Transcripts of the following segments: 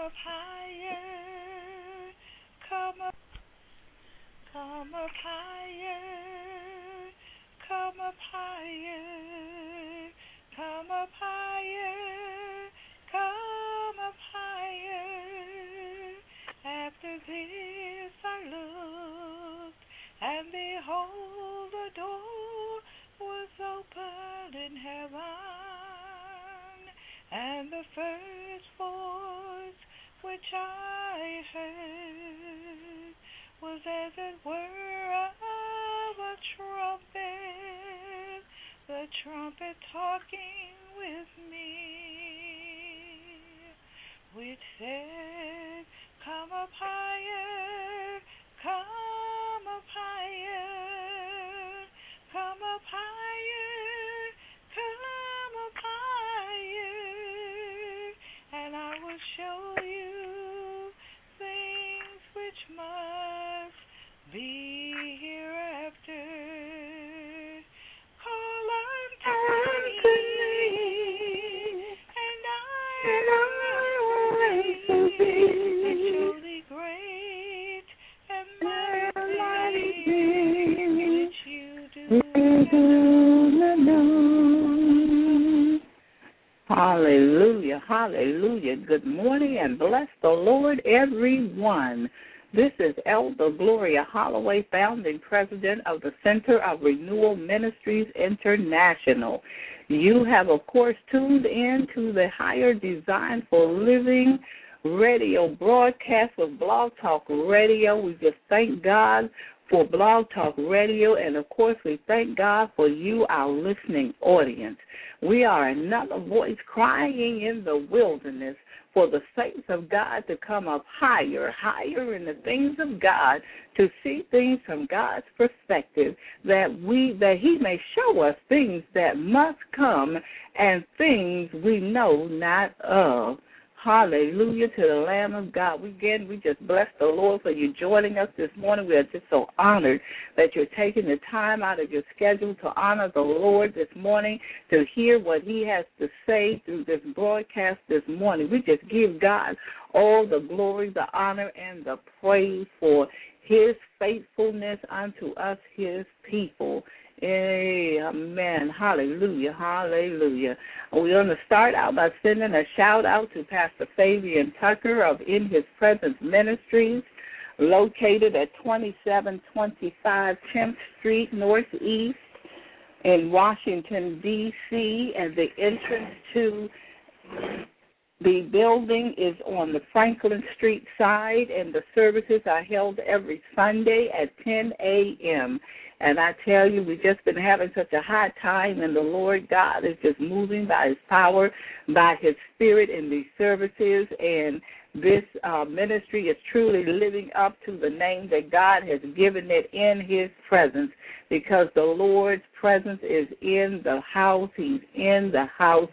up higher. Talking Hallelujah. Good morning and bless the Lord, everyone. This is Elder Gloria Holloway, founding president of the Center of Renewal Ministries International. You have, of course, tuned in to the Higher Design for Living radio broadcast with Blog Talk Radio. We just thank God for Blog Talk Radio, and of course, we thank God for you, our listening audience. We are another voice crying in the wilderness for the saints of God to come up higher, higher in the things of God, to see things from God's perspective, that we that He may show us things that must come and things we know not of. Hallelujah to the Lamb of God. We again, we just bless the Lord for you joining us this morning. We are just so honored that you're taking the time out of your schedule to honor the Lord this morning, to hear what He has to say through this broadcast this morning. We just give God all the glory, the honor, and the praise for His faithfulness unto us, His people. Amen. Hallelujah. Hallelujah. We're going to start out by sending a shout out to Pastor Fabian Tucker of In His Presence Ministries, located at 2725 10th Street Northeast in Washington, D.C., and the entrance to the building is on the Franklin Street side, and the services are held every Sunday at 10 a.m. And I tell you, we've just been having such a high time, and the Lord God is just moving by His power, by His Spirit in these services. And this uh, ministry is truly living up to the name that God has given it in His presence because the Lord's presence is in the house. He's in the house.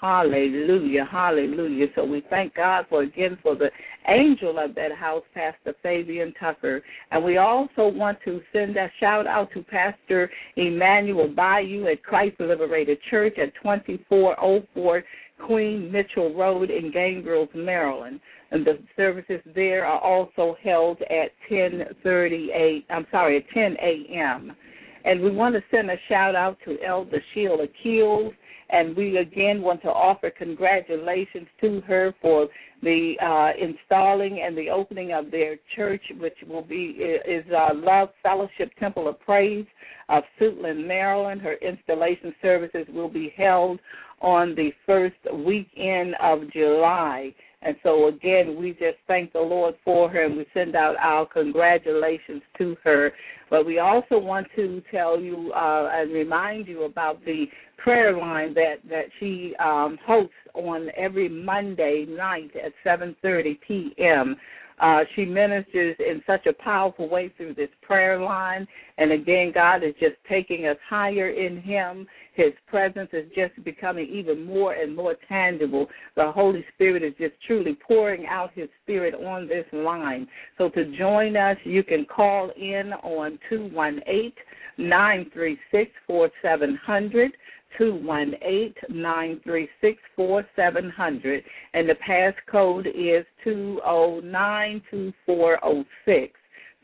Hallelujah, hallelujah. So we thank God for again for the angel of that house, Pastor Fabian Tucker. And we also want to send a shout out to Pastor Emmanuel Bayou at Christ Liberated Church at 2404 Queen Mitchell Road in Gangrels, Maryland. And the services there are also held at 10:38. I'm sorry, at 10 a.m. And we want to send a shout out to Elder Sheila Keels and we again want to offer congratulations to her for the uh, installing and the opening of their church, which will be is uh, Love Fellowship Temple of Praise of Suitland, Maryland. Her installation services will be held on the first weekend of July. And so, again, we just thank the Lord for her and we send out our congratulations to her. But we also want to tell you uh, and remind you about the prayer line that, that she um, hosts on every Monday night at 7.30 p.m. Uh, she ministers in such a powerful way through this prayer line. And again, God is just taking us higher in Him. His presence is just becoming even more and more tangible. The Holy Spirit is just truly pouring out His Spirit on this line. So to join us, you can call in on 218 936 4700. 218-936-4700 and the passcode is 2092406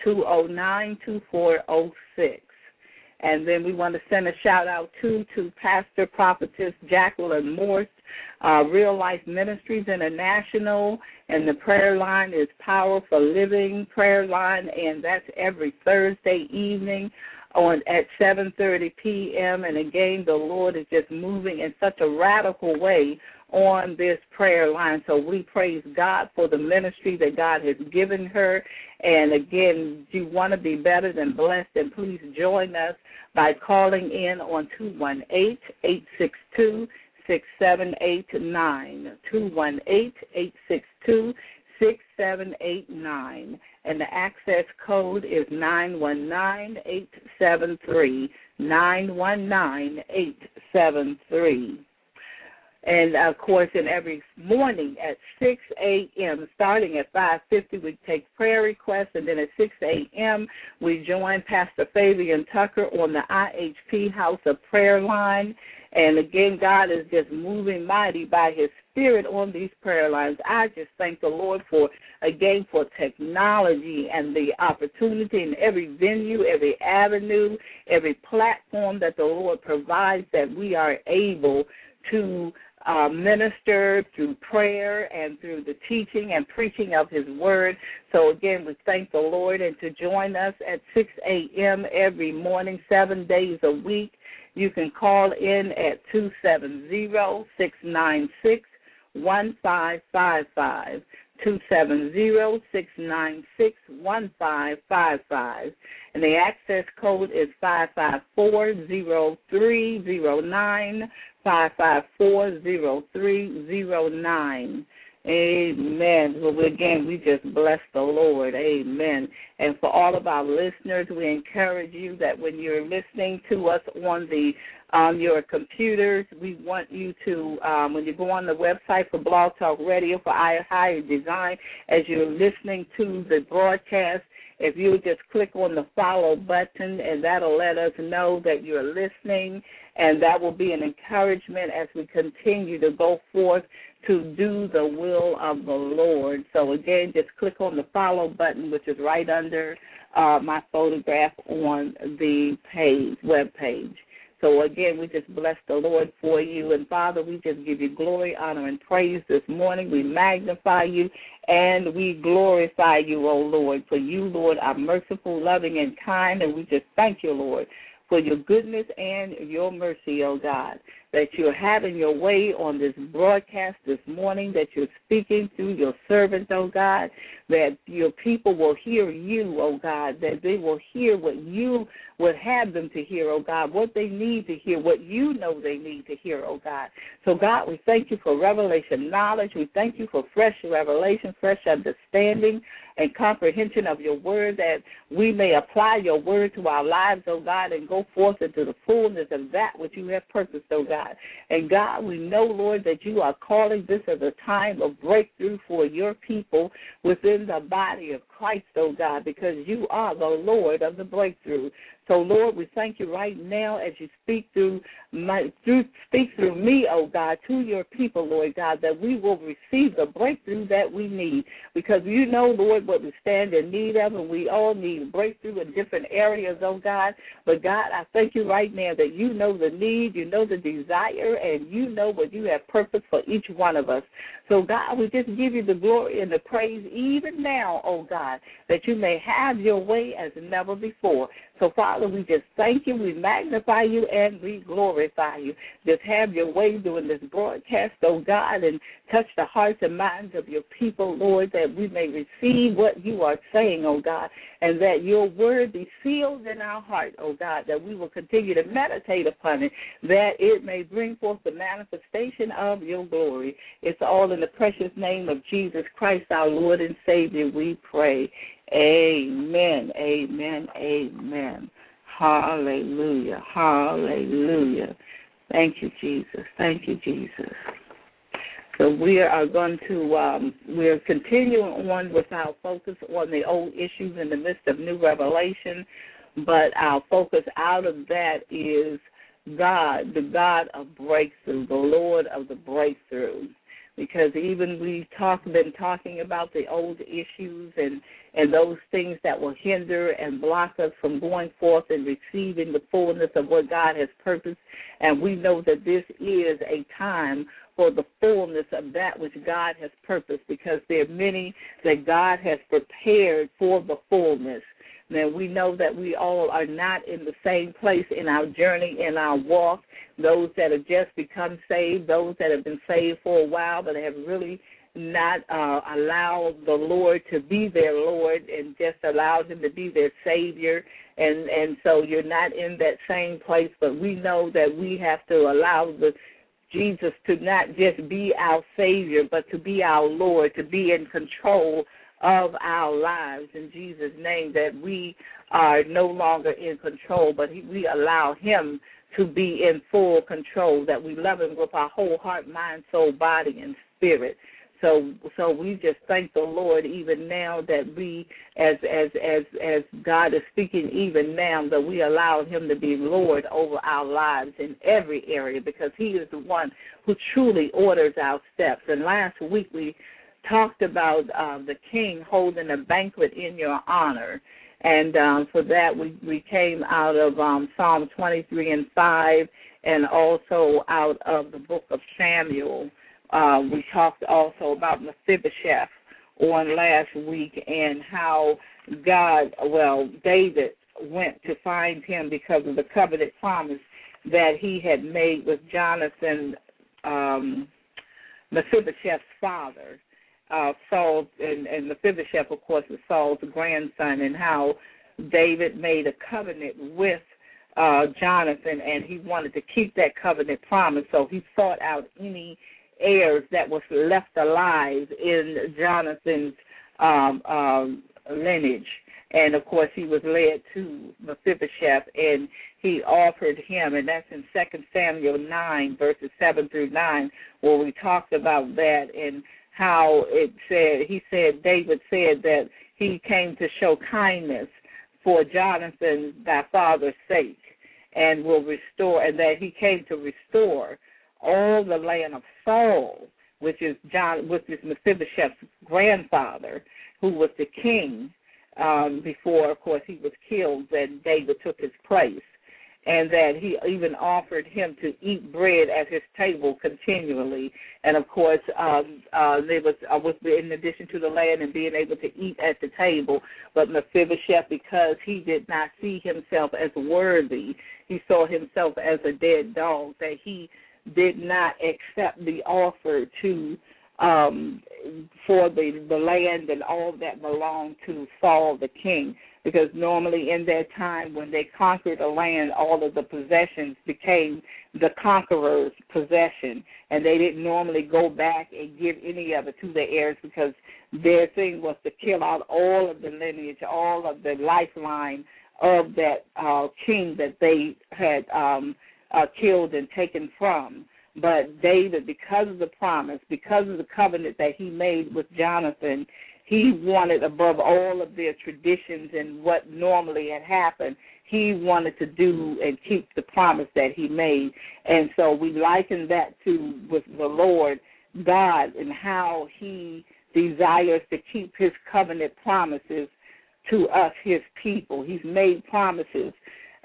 2092406 and then we want to send a shout out too to Pastor Prophetess Jacqueline Morse, uh, Real Life Ministries International, and the prayer line is Power for Living prayer line, and that's every Thursday evening on at 7:30 p.m. And again, the Lord is just moving in such a radical way on this prayer line. So we praise God for the ministry that God has given her. And again, you want to be better than blessed, and please join us by calling in on 218 862 6789. 218 862 6789. And the access code is 919873. 919873. And uh, of course, in every morning at 6 a.m., starting at 5:50, we take prayer requests, and then at 6 a.m., we join Pastor Fabian Tucker on the IHP House of Prayer line. And again, God is just moving mighty by His Spirit on these prayer lines. I just thank the Lord for again for technology and the opportunity in every venue, every avenue, every platform that the Lord provides that we are able to uh, minister through prayer and through the teaching and preaching of His Word. So, again, we thank the Lord and to join us at 6 a.m. every morning, seven days a week. You can call in at 270 696 1555. 270-696-1555. And the access code is 554-0309, 554-0309. Amen. Well, again, we just bless the Lord. Amen. And for all of our listeners, we encourage you that when you're listening to us on the on your computers, we want you to um, when you go on the website for Blog Talk Radio for Higher Design, as you're listening to the broadcast, if you just click on the follow button, and that'll let us know that you're listening, and that will be an encouragement as we continue to go forth to do the will of the Lord. So again, just click on the follow button, which is right under uh, my photograph on the page, web page. So again, we just bless the Lord for you. And Father, we just give you glory, honor, and praise this morning. We magnify you and we glorify you, O Lord. For you, Lord, are merciful, loving, and kind. And we just thank you, Lord, for your goodness and your mercy, O God that you're having your way on this broadcast this morning, that you're speaking through your servants, oh God, that your people will hear you, oh God, that they will hear what you would have them to hear, oh God, what they need to hear, what you know they need to hear, oh God. So, God, we thank you for revelation knowledge. We thank you for fresh revelation, fresh understanding and comprehension of your word, that we may apply your word to our lives, oh God, and go forth into the fullness of that which you have purposed, oh God. God. And God, we know, Lord, that you are calling this as a time of breakthrough for your people within the body of Christ, oh God, because you are the Lord of the breakthrough. So, Lord, we thank you right now as you speak through my through speak through me, oh God, to your people, Lord God, that we will receive the breakthrough that we need. Because you know, Lord, what we stand in need of, and we all need breakthrough in different areas, oh God. But God, I thank you right now that you know the need, you know the desire, and you know what you have purpose for each one of us. So, God, we just give you the glory and the praise even now, oh God, that you may have your way as never before. So, Father, we just thank you, we magnify you, and we glorify you. Just have your way during this broadcast, oh God, and touch the hearts and minds of your people, Lord, that we may receive what you are saying, oh God, and that your word be sealed in our heart, oh God, that we will continue to meditate upon it, that it may bring forth the manifestation of your glory. It's all in the precious name of Jesus Christ, our Lord and Savior, we pray. Amen. Amen. Amen. Hallelujah. Hallelujah. Thank you, Jesus. Thank you, Jesus. So we are going to um, we're continuing on with our focus on the old issues in the midst of new revelation, but our focus out of that is God, the God of breakthrough, the Lord of the breakthrough. Because even we talk been talking about the old issues and and those things that will hinder and block us from going forth and receiving the fullness of what God has purposed. And we know that this is a time for the fullness of that which God has purposed because there are many that God has prepared for the fullness. Now we know that we all are not in the same place in our journey, in our walk. Those that have just become saved, those that have been saved for a while but have really not uh, allowed the Lord to be their Lord and just allowed Him to be their Savior. And and so you're not in that same place, but we know that we have to allow the Jesus to not just be our Savior, but to be our Lord, to be in control of our lives in Jesus' name, that we are no longer in control, but we allow Him to be in full control, that we love Him with our whole heart, mind, soul, body, and spirit. So, so we just thank the Lord even now that we, as as as as God is speaking even now, that we allow Him to be Lord over our lives in every area because He is the one who truly orders our steps. And last week we talked about uh, the King holding a banquet in your honor. And um, for that, we, we came out of um, Psalm 23 and 5, and also out of the book of Samuel. Uh, we talked also about Mephibosheth on last week and how God, well, David went to find him because of the covenant promise that he had made with Jonathan, um, Mephibosheth's father. Uh, Saul and, and Mephibosheth, of course, is Saul's grandson, and how David made a covenant with uh, Jonathan, and he wanted to keep that covenant promise, so he sought out any heirs that was left alive in Jonathan's um, um, lineage. And of course, he was led to Mephibosheth, and he offered him, and that's in Second Samuel nine verses seven through nine, where we talked about that and how it said he said David said that he came to show kindness for Jonathan thy father's sake, and will restore, and that he came to restore all the land of Saul, which is John, which is Mephibosheth's grandfather, who was the king um, before, of course, he was killed, and David took his place, and that he even offered him to eat bread at his table continually, and of course, um, uh, there was uh, was in addition to the land and being able to eat at the table, but Mephibosheth, because he did not see himself as worthy, he saw himself as a dead dog, that he did not accept the offer to um for the the land and all that belonged to Saul the king because normally in that time when they conquered a land all of the possessions became the conqueror's possession and they didn't normally go back and give any of it to the heirs because their thing was to kill out all of the lineage all of the lifeline of that uh king that they had um uh, killed and taken from. But David, because of the promise, because of the covenant that he made with Jonathan, he wanted above all of their traditions and what normally had happened, he wanted to do and keep the promise that he made. And so we liken that to with the Lord God and how he desires to keep his covenant promises to us, his people. He's made promises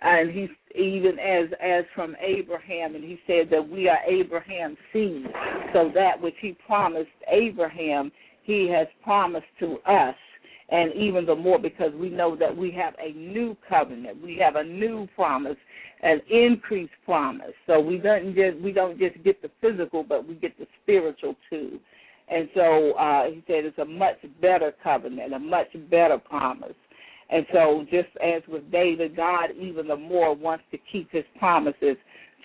and he's even as as from Abraham, and he said that we are Abraham's seed. So that which he promised Abraham, he has promised to us, and even the more because we know that we have a new covenant, we have a new promise, an increased promise. So we don't just we don't just get the physical, but we get the spiritual too. And so uh, he said it's a much better covenant, a much better promise. And so, just as with David, God even the more wants to keep His promises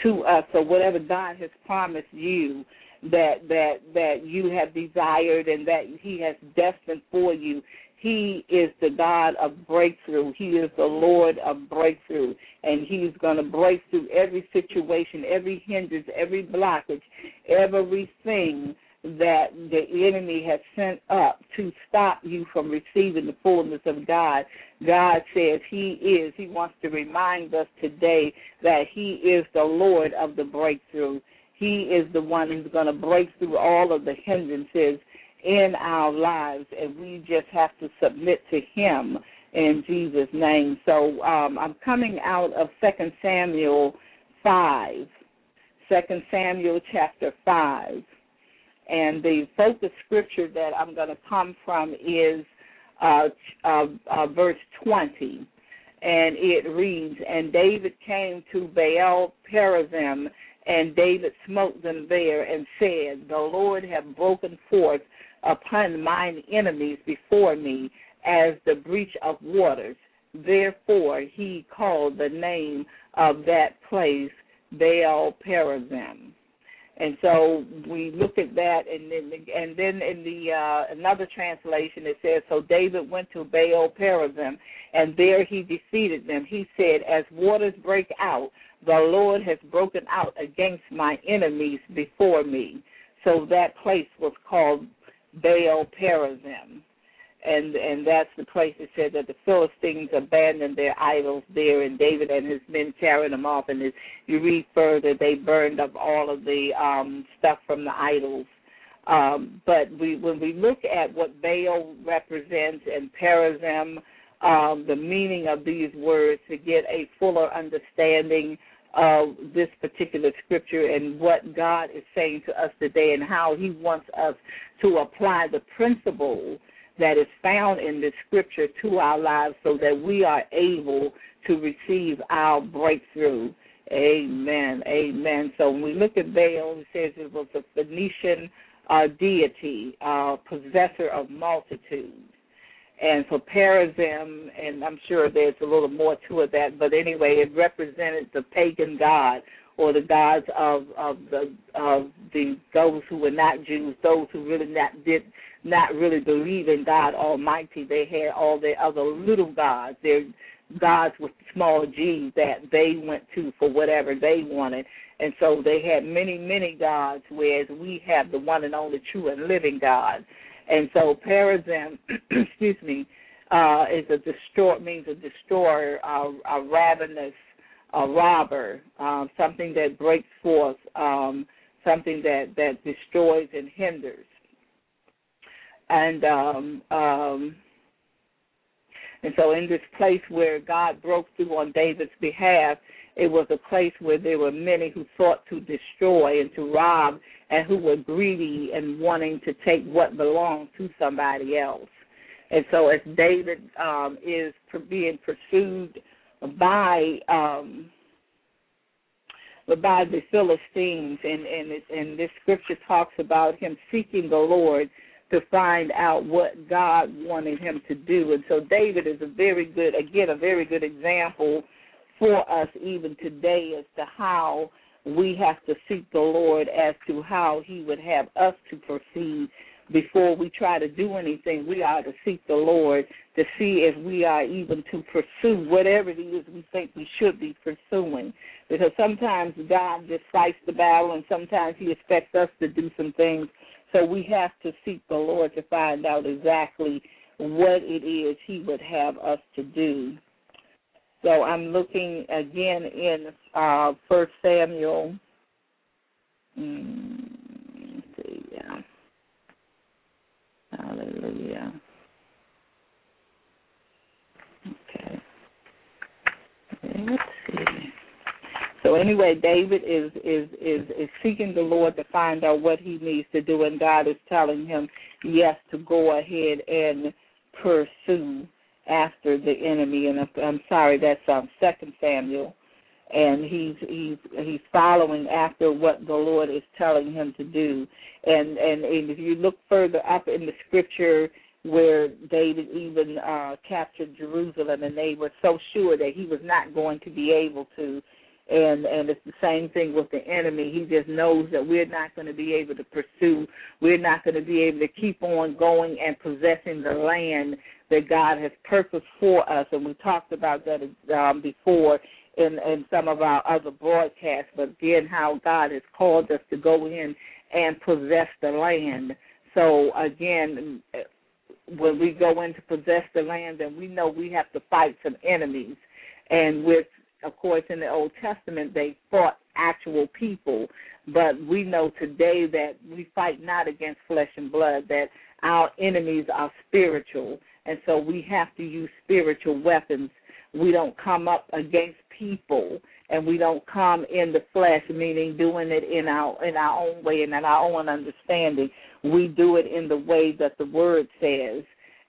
to us. So, whatever God has promised you, that that that you have desired and that He has destined for you, He is the God of breakthrough. He is the Lord of breakthrough, and He's going to break through every situation, every hindrance, every blockage, everything that the enemy has sent up to stop you from receiving the fullness of God, God says He is. He wants to remind us today that He is the Lord of the breakthrough. He is the one who's going to break through all of the hindrances in our lives, and we just have to submit to Him in Jesus' name. So um, I'm coming out of Second Samuel 5, 2 Samuel chapter 5. And the focus scripture that I'm going to come from is uh, uh, uh, verse 20. And it reads, And David came to Baal Perazim, and David smote them there, and said, The Lord hath broken forth upon mine enemies before me as the breach of waters. Therefore he called the name of that place Baal Perazim. And so we look at that, and then and then in the uh, another translation it says, so David went to Baal Perazim, and there he defeated them. He said, as waters break out, the Lord has broken out against my enemies before me. So that place was called Baal Perazim and and that's the place that said that the Philistines abandoned their idols there, and David and his men carried them off. And as you read further, they burned up all of the um, stuff from the idols. Um, but we, when we look at what Baal represents and Perazim, um, the meaning of these words to get a fuller understanding of this particular scripture and what God is saying to us today and how He wants us to apply the principle that is found in this scripture to our lives so that we are able to receive our breakthrough. Amen. Amen. So when we look at Baal, it says it was a Phoenician uh, deity, uh, possessor of multitudes. And for Perazim, and I'm sure there's a little more to it that, but anyway, it represented the pagan god or the gods of of the of the those who were not Jews, those who really not did not really believe in God Almighty. They had all their other little gods, their gods with small g's that they went to for whatever they wanted. And so they had many, many gods, whereas we have the one and only true and living God. And so Perazim, excuse me, uh, is a destroy means a destroyer, a, a ravenous, a robber, um, something that breaks forth, um, something that that destroys and hinders. And um, um, and so in this place where God broke through on David's behalf, it was a place where there were many who sought to destroy and to rob, and who were greedy and wanting to take what belonged to somebody else. And so, as David um, is being pursued by um, by the Philistines, and and, and this scripture talks about him seeking the Lord to find out what God wanted him to do. And so David is a very good, again, a very good example for us even today as to how we have to seek the Lord as to how he would have us to proceed before we try to do anything. We are to seek the Lord to see if we are even to pursue whatever it is we think we should be pursuing. Because sometimes God just fights the battle and sometimes he expects us to do some things so we have to seek the Lord to find out exactly what it is He would have us to do. So I'm looking again in uh, First Samuel. Mm, let's see, yeah. Hallelujah. Okay. Let's see. So anyway, David is is is is seeking the Lord to find out what he needs to do, and God is telling him yes to go ahead and pursue after the enemy. And I'm sorry, that's um Second Samuel, and he's he's he's following after what the Lord is telling him to do. And and, and if you look further up in the scripture where David even uh captured Jerusalem, and they were so sure that he was not going to be able to and and it's the same thing with the enemy. He just knows that we're not going to be able to pursue. We're not going to be able to keep on going and possessing the land that god has purposed for us. And we talked about that um, before in in some of our other broadcasts but again how god has called us to go in and possess the land. So again when we go in to possess the land, and we know we have to fight some enemies. And with, of course, in the Old Testament, they fought actual people, but we know today that we fight not against flesh and blood, that our enemies are spiritual, and so we have to use spiritual weapons. We don't come up against people and we don't come in the flesh, meaning doing it in our in our own way and in our own understanding. We do it in the way that the word says.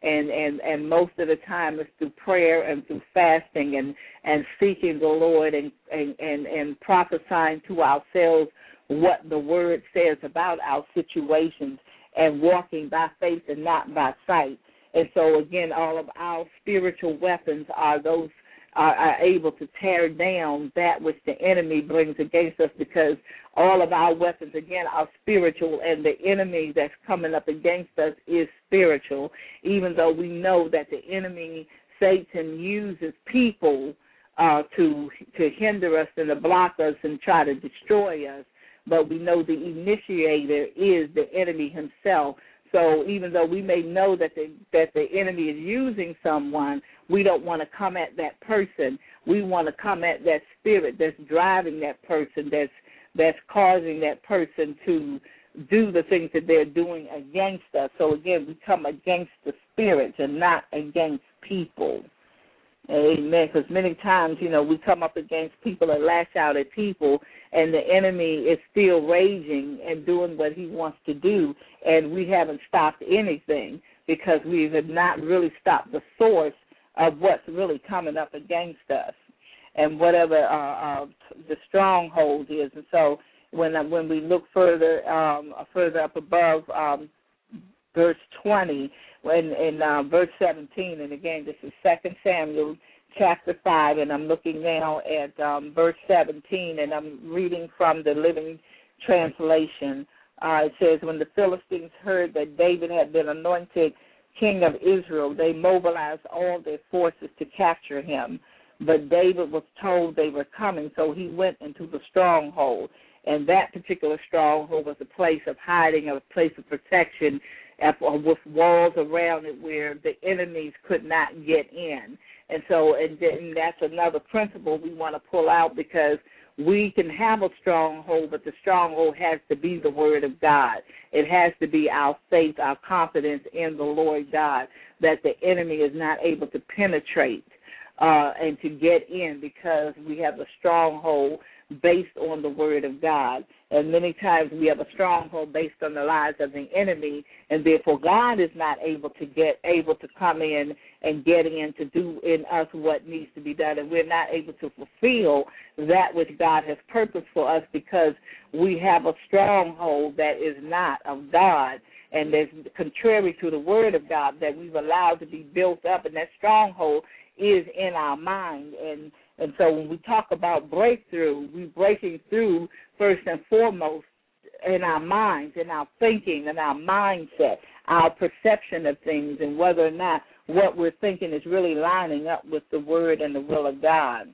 And, and and most of the time it's through prayer and through fasting and and seeking the Lord and and and, and prophesying to ourselves what the word says about our situations and walking by faith and not by sight. And so again, all of our spiritual weapons are those are, are able to tear down that which the enemy brings against us because all of our weapons again are spiritual and the enemy that's coming up against us is spiritual. Even though we know that the enemy satan uses people uh to to hinder us and to block us and try to destroy us but we know the initiator is the enemy himself so even though we may know that the that the enemy is using someone, we don't want to come at that person. We want to come at that spirit that's driving that person, that's that's causing that person to do the things that they're doing against us. So again, we come against the spirits and not against people. Amen. Because many times, you know, we come up against people and lash out at people, and the enemy is still raging and doing what he wants to do, and we haven't stopped anything because we have not really stopped the source of what's really coming up against us and whatever uh, uh, the stronghold is. And so when when we look further um, further up above um, verse 20, when in uh, verse 17, and again this is Second Samuel chapter 5, and I'm looking now at um, verse 17, and I'm reading from the Living Translation. Uh, it says, When the Philistines heard that David had been anointed king of Israel, they mobilized all their forces to capture him. But David was told they were coming, so he went into the stronghold. And that particular stronghold was a place of hiding, a place of protection, with walls around it where the enemies could not get in. And so, and then that's another principle we want to pull out because we can have a stronghold, but the stronghold has to be the Word of God. It has to be our faith, our confidence in the Lord God, that the enemy is not able to penetrate uh, and to get in because we have a stronghold based on the Word of God. And many times we have a stronghold based on the lies of the enemy, and therefore God is not able to get able to come in and get in to do in us what needs to be done, and we're not able to fulfill that which God has purposed for us because we have a stronghold that is not of God. And that's contrary to the word of God that we've allowed to be built up, and that stronghold is in our mind. And and so when we talk about breakthrough, we're breaking through first and foremost in our minds, in our thinking, in our mindset, our perception of things, and whether or not what we're thinking is really lining up with the word and the will of God.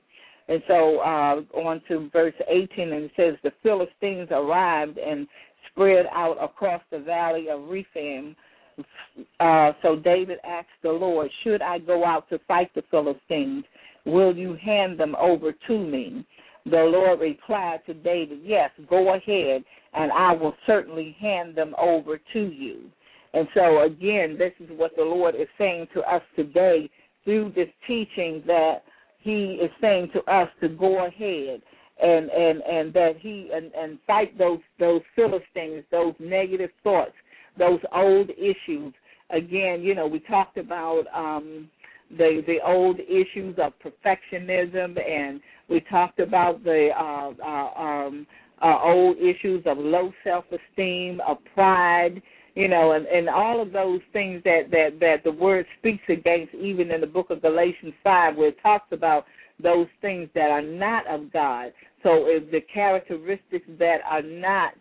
And so uh, on to verse 18, and it says, The Philistines arrived and spread out across the valley of Rephaim. Uh, so David asked the Lord, Should I go out to fight the Philistines? Will you hand them over to me? The Lord replied to David, Yes, go ahead, and I will certainly hand them over to you. And so, again, this is what the Lord is saying to us today through this teaching that He is saying to us to go ahead and and and that He and, and fight those those Philistines, those negative thoughts, those old issues. Again, you know, we talked about um, the the old issues of perfectionism, and we talked about the uh, uh, um, uh, old issues of low self esteem, of pride, you know, and, and all of those things that, that that the word speaks against, even in the book of Galatians five, where it talks about those things that are not of God. So if the characteristics that are not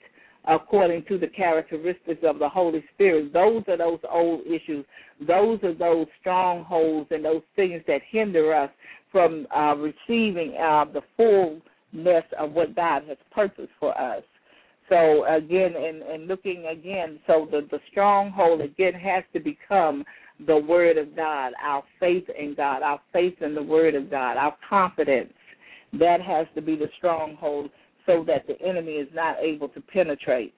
according to the characteristics of the Holy Spirit. Those are those old issues. Those are those strongholds and those things that hinder us from uh, receiving uh, the fullness of what God has purposed for us. So again, and, and looking again, so the, the stronghold again has to become the Word of God, our faith in God, our faith in the Word of God, our confidence. That has to be the stronghold so that the enemy is not able to penetrate.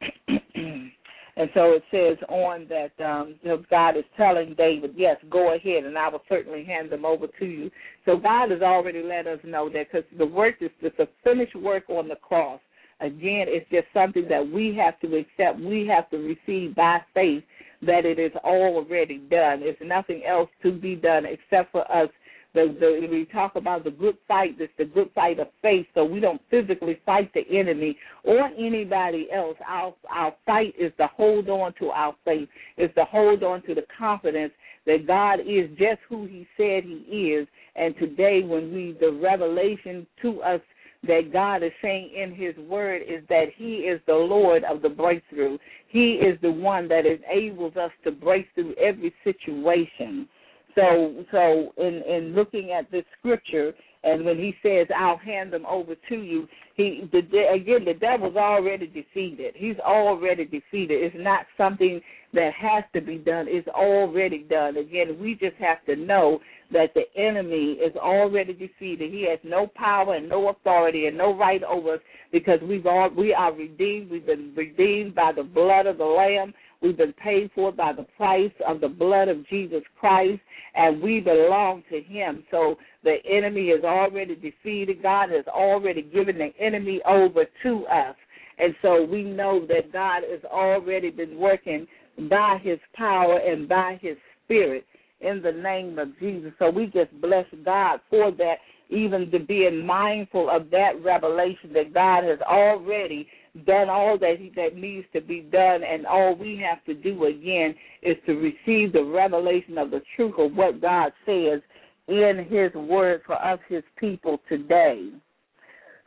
and so it says on that um, God is telling David, yes, go ahead, and I will certainly hand them over to you. So God has already let us know that because the work is just a finished work on the cross. Again, it's just something that we have to accept. We have to receive by faith that it is already done. There's nothing else to be done except for us the, the we talk about the good fight, it's the good fight of faith. So we don't physically fight the enemy or anybody else. Our our fight is to hold on to our faith. Is to hold on to the confidence that God is just who He said He is. And today, when we the revelation to us that God is saying in His Word is that He is the Lord of the breakthrough. He is the one that enables us to break through every situation. So, so in in looking at this scripture, and when he says, "I'll hand them over to you," he the, again the devil's already defeated. He's already defeated. It's not something that has to be done. It's already done. Again, we just have to know that the enemy is already defeated. He has no power and no authority and no right over us because we've all we are redeemed. We've been redeemed by the blood of the Lamb. We've been paid for by the price of the blood of Jesus Christ, and we belong to Him. So the enemy is already defeated. God has already given the enemy over to us. And so we know that God has already been working by His power and by His Spirit in the name of Jesus. So we just bless God for that, even to being mindful of that revelation that God has already done all that he, that needs to be done, and all we have to do again is to receive the revelation of the truth of what God says in His Word for us, His people today.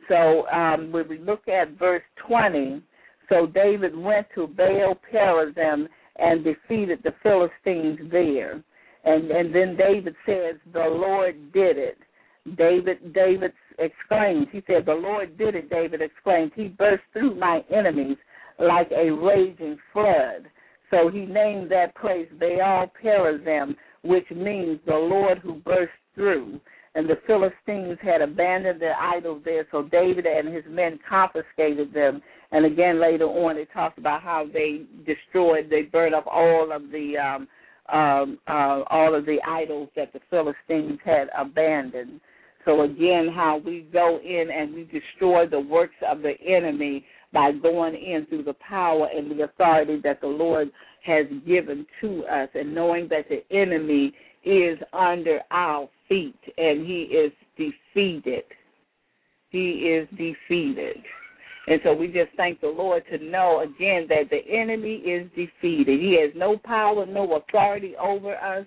So um, when we look at verse 20, so David went to Baal Perazim and defeated the Philistines there. And and then David says, The Lord did it. David David exclaimed, he said, The Lord did it, David exclaimed. He burst through my enemies like a raging flood. So he named that place Baal Perazim, which means the Lord who burst through. And the Philistines had abandoned their idols there, so David and his men confiscated them. And again, later on, it talks about how they destroyed, they burned up all of the um, um, uh, all of the idols that the Philistines had abandoned. So again, how we go in and we destroy the works of the enemy by going in through the power and the authority that the Lord has given to us, and knowing that the enemy is under our feet and he is defeated. He is defeated. And so we just thank the Lord to know again that the enemy is defeated. He has no power, no authority over us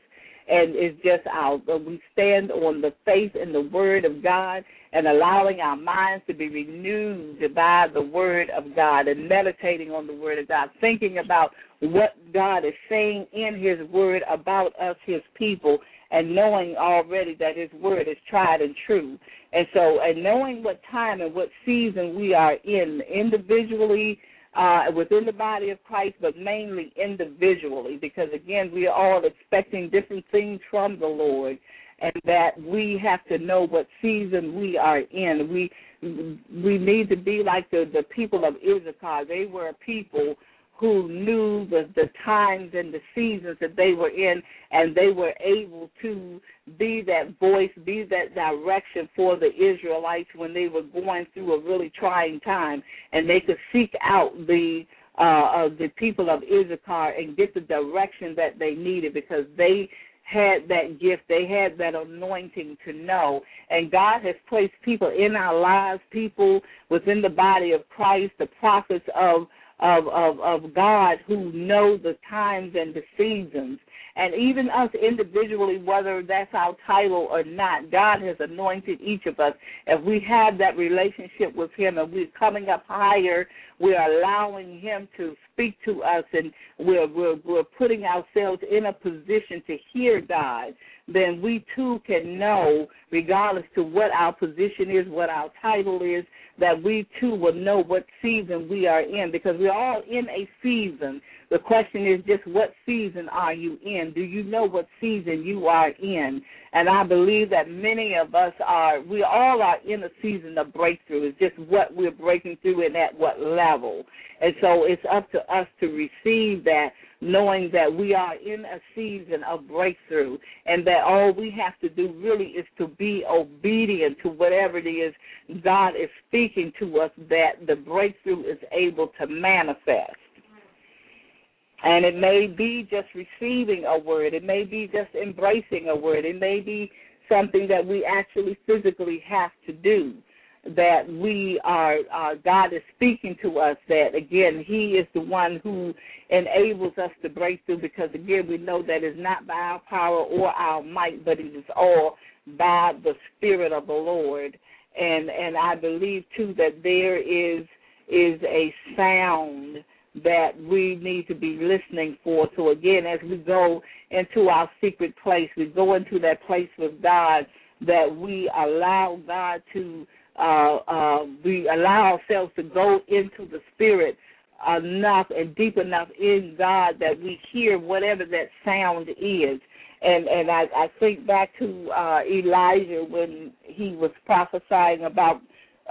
and it's just our we stand on the faith and the word of God and allowing our minds to be renewed by the word of God and meditating on the word of God, thinking about what God is saying in his word about us, his people, and knowing already that his word is tried and true. And so and knowing what time and what season we are in individually uh, within the body of Christ, but mainly individually, because again, we are all expecting different things from the Lord, and that we have to know what season we are in. We we need to be like the the people of Issachar. They were a people who knew the, the times and the seasons that they were in, and they were able to be that voice, be that direction for the Israelites when they were going through a really trying time, and they could seek out the uh, the people of Issachar and get the direction that they needed because they had that gift, they had that anointing to know. And God has placed people in our lives, people within the body of Christ, the prophets of of, of, of God who know the times and the seasons. And even us individually, whether that's our title or not, God has anointed each of us. If we have that relationship with Him and we're coming up higher, we're allowing Him to speak to us and we're, we're, we're putting ourselves in a position to hear God, then we too can know, regardless to what our position is, what our title is, that we too will know what season we are in because we're all in a season. The question is just what season are you in? Do you know what season you are in? And I believe that many of us are, we all are in a season of breakthrough. It's just what we're breaking through and at what level. And so it's up to us to receive that, knowing that we are in a season of breakthrough and that all we have to do really is to be obedient to whatever it is God is speaking to us, that the breakthrough is able to manifest. And it may be just receiving a word. It may be just embracing a word. It may be something that we actually physically have to do. That we are, uh, God is speaking to us. That again, He is the one who enables us to break through. Because again, we know that it's not by our power or our might, but it is all by the Spirit of the Lord. And and I believe too that there is is a sound that we need to be listening for. So again, as we go into our secret place, we go into that place with God, that we allow God to, uh, uh, we allow ourselves to go into the Spirit enough and deep enough in God that we hear whatever that sound is. And and I, I think back to uh, Elijah when he was prophesying about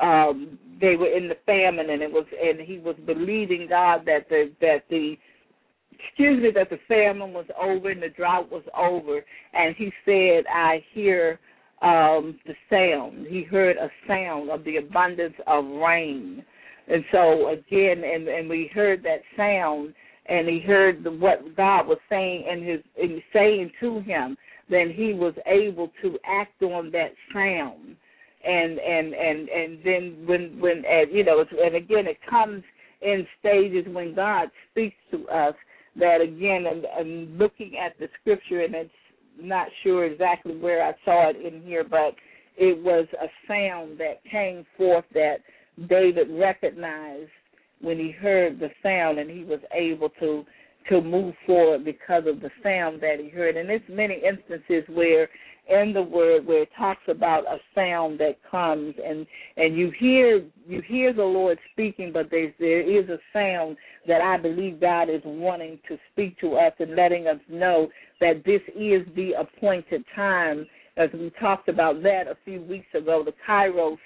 um they were in the famine and it was and he was believing God that the that the excuse me that the famine was over and the drought was over. And he said I hear um the sound. He heard a sound of the abundance of rain. And so again and and we heard that sound and he heard the, what God was saying and his and saying to him then he was able to act on that sound and and and and then when when and, you know and again it comes in stages when God speaks to us that again and, and looking at the scripture and it's not sure exactly where I saw it in here but it was a sound that came forth that David recognized when he heard the sound and he was able to to move forward because of the sound that he heard. And there's many instances where in the word where it talks about a sound that comes and and you hear you hear the Lord speaking, but there there is a sound that I believe God is wanting to speak to us and letting us know that this is the appointed time. As we talked about that a few weeks ago, the Kairos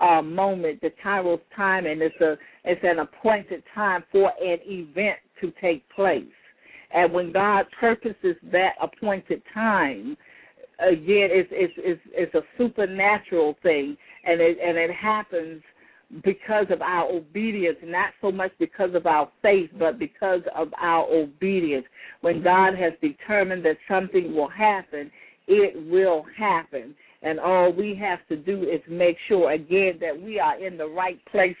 uh, moment, the Kairos time, and it's a it's an appointed time for an event to take place. And when God purposes that appointed time, again it's it's it's it's a supernatural thing and it and it happens because of our obedience not so much because of our faith but because of our obedience. When god has determined that something will happen it will happen. And all we have to do is make sure again that we are in the right place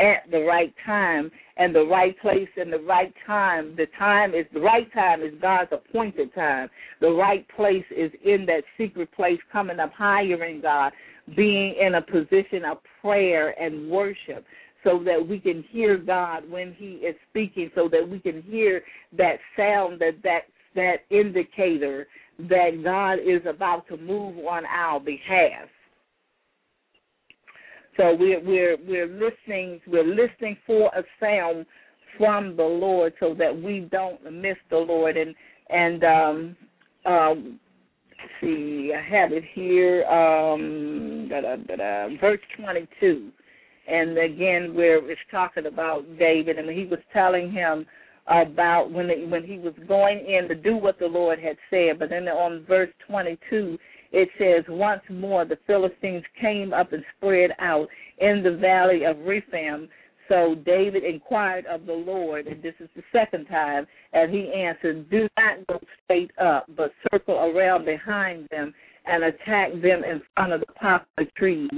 at the right time and the right place and the right time. The time is the right time is God's appointed time. The right place is in that secret place coming up higher in God, being in a position of prayer and worship so that we can hear God when he is speaking so that we can hear that sound that that that indicator that God is about to move on our behalf. So we're we're we're listening we're listening for a sound from the Lord so that we don't miss the Lord. And and um um see I have it here um da, da, da, da, verse 22 and again where it's talking about David and he was telling him about when it, when he was going in to do what the Lord had said. But then on verse 22 it says, Once more the Philistines came up and spread out in the valley of Rephaim. So David inquired of the Lord, and this is the second time, and he answered, Do not go straight up, but circle around behind them and attack them in front of the poplar trees.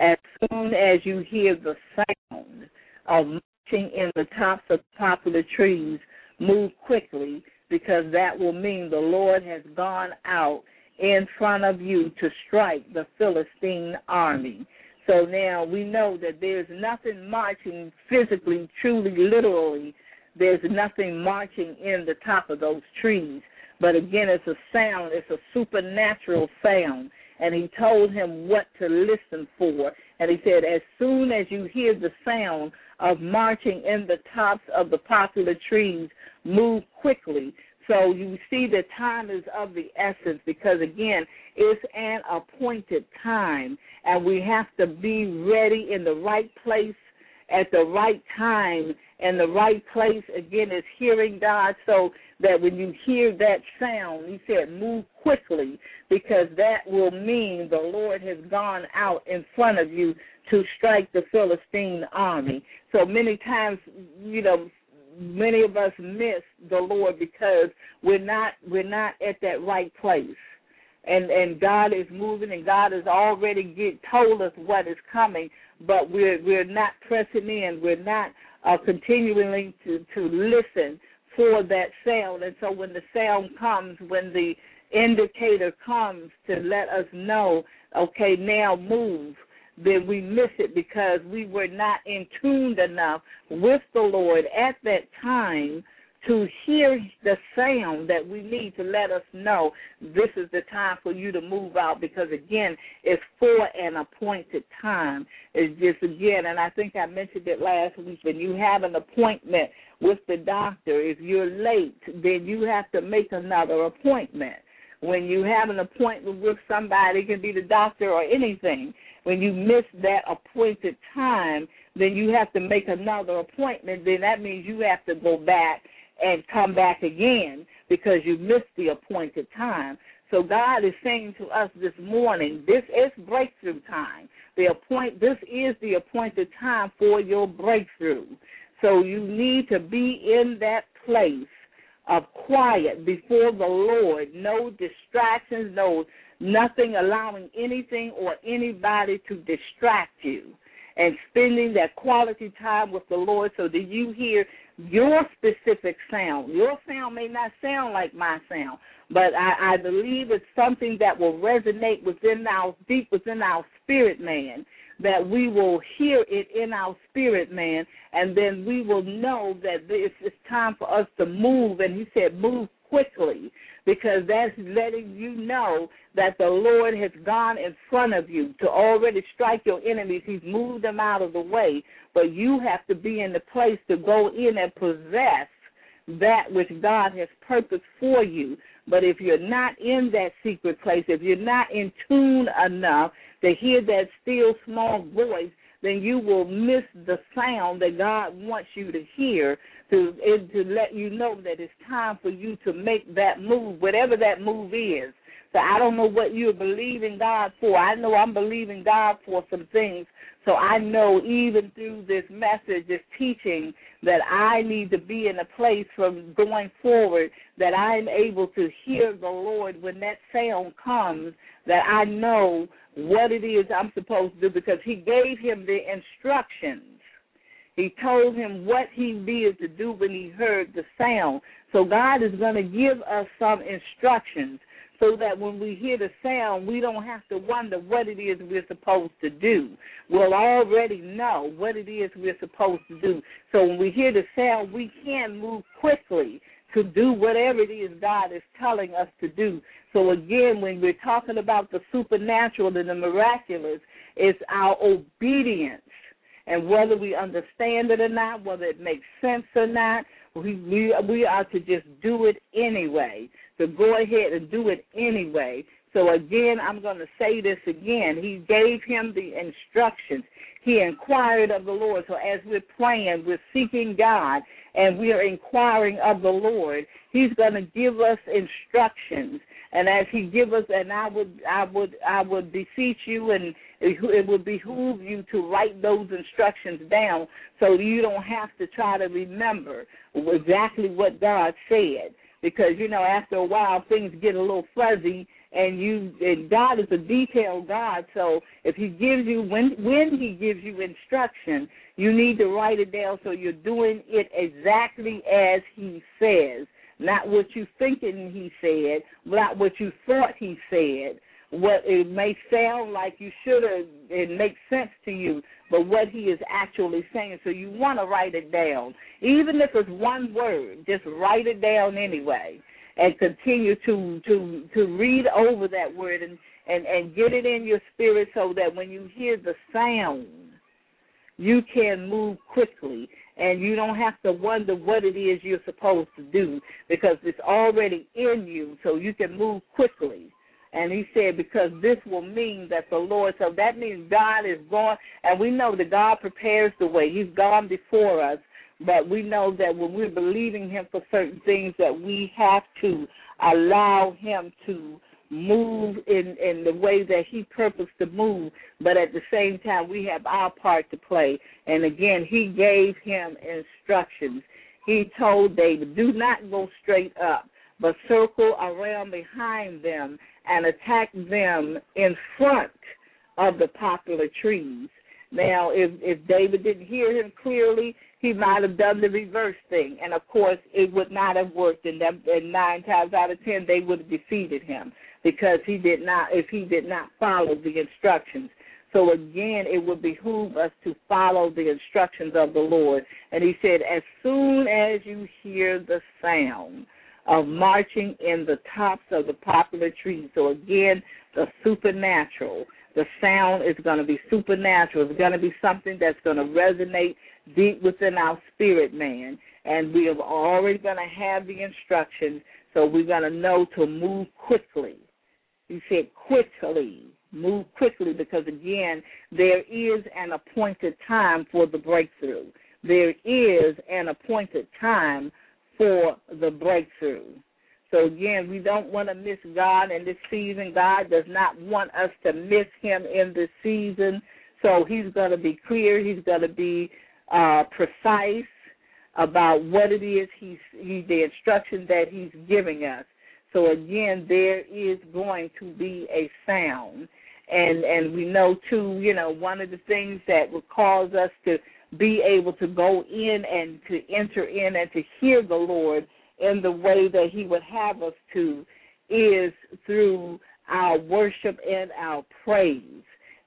As soon as you hear the sound of marching in the tops of poplar trees, move quickly, because that will mean the Lord has gone out in front of you to strike the Philistine army. So now we know that there's nothing marching physically, truly, literally. There's nothing marching in the top of those trees. But again, it's a sound, it's a supernatural sound. And he told him what to listen for. And he said, as soon as you hear the sound of marching in the tops of the poplar trees move quickly. So you see the time is of the essence because again, it's an appointed time and we have to be ready in the right place at the right time and the right place again is hearing God so that when you hear that sound, he said move quickly because that will mean the Lord has gone out in front of you to strike the Philistine army. So many times, you know, many of us miss the Lord because we're not we're not at that right place. And and God is moving and God has already get, told us what is coming, but we're we're not pressing in. We're not uh, continuing to to listen for that sound. And so when the sound comes, when the indicator comes to let us know, okay, now move, then we miss it because we were not in tuned enough with the Lord at that time to hear the sound that we need to let us know this is the time for you to move out because again it's for an appointed time. It's just again and i think i mentioned it last week when you have an appointment with the doctor if you're late then you have to make another appointment. When you have an appointment with somebody it can be the doctor or anything when you miss that appointed time then you have to make another appointment then that means you have to go back and come back again because you missed the appointed time. So God is saying to us this morning, this is breakthrough time. The appoint this is the appointed time for your breakthrough. So you need to be in that place of quiet before the Lord. No distractions, no nothing allowing anything or anybody to distract you. And spending that quality time with the Lord so that you hear your specific sound. Your sound may not sound like my sound, but I, I believe it's something that will resonate within our deep within our spirit man. That we will hear it in our spirit man, and then we will know that it's, it's time for us to move. And he said, move quickly because that's letting you know that the Lord has gone in front of you to already strike your enemies. He's moved them out of the way, but you have to be in the place to go in and possess that which God has purposed for you. But if you're not in that secret place, if you're not in tune enough to hear that still small voice, then you will miss the sound that God wants you to hear to to let you know that it's time for you to make that move, whatever that move is. So I don't know what you're believing God for. I know I'm believing God for some things. So I know even through this message, this teaching, that I need to be in a place from going forward that I'm able to hear the Lord when that sound comes, that I know what it is I'm supposed to do because He gave him the instructions he told him what he needed to do when he heard the sound. So God is going to give us some instructions so that when we hear the sound, we don't have to wonder what it is we're supposed to do. We'll already know what it is we're supposed to do. So when we hear the sound, we can move quickly to do whatever it is God is telling us to do. So again, when we're talking about the supernatural and the miraculous, it's our obedience and whether we understand it or not, whether it makes sense or not, we we we are to just do it anyway. To go ahead and do it anyway. So again, I'm going to say this again. He gave him the instructions. He inquired of the Lord. So as we're praying, we're seeking God, and we are inquiring of the Lord. He's going to give us instructions. And as He give us, and I would, I would, I would beseech you, and it would behoove you to write those instructions down, so you don't have to try to remember exactly what God said. Because you know, after a while, things get a little fuzzy, and you, and God is a detailed God. So if He gives you when when He gives you instruction, you need to write it down so you're doing it exactly as He says not what you thinking he said, not what you thought he said, what it may sound like you should have, it makes sense to you, but what he is actually saying. So you want to write it down. Even if it's one word, just write it down anyway and continue to to to read over that word and and and get it in your spirit so that when you hear the sound you can move quickly and you don't have to wonder what it is you're supposed to do because it's already in you so you can move quickly. And he said, because this will mean that the Lord, so that means God is going, and we know that God prepares the way. He's gone before us, but we know that when we're believing Him for certain things, that we have to allow Him to move in in the way that he purposed to move. But at the same time we have our part to play. And again he gave him instructions. He told david do not go straight up but circle around behind them and attack them in front of the poplar trees now if if david didn't hear him clearly he might have done the reverse thing and of course it would not have worked and, that, and nine times out of ten they would have defeated him because he did not if he did not follow the instructions. So again, it would behoove us to follow the instructions of the Lord. And he said, as soon as you hear the sound of marching in the tops of the poplar trees. So again, the supernatural. The sound is going to be supernatural. It's going to be something that's going to resonate deep within our spirit, man. And we are already going to have the instructions, so we're going to know to move quickly he said quickly, move quickly, because again, there is an appointed time for the breakthrough. There is an appointed time for the breakthrough. So again, we don't want to miss God in this season. God does not want us to miss Him in this season. So He's going to be clear. He's going to be uh, precise about what it is He's he, the instruction that He's giving us. So again, there is going to be a sound, and and we know too. You know, one of the things that would cause us to be able to go in and to enter in and to hear the Lord in the way that He would have us to is through our worship and our praise.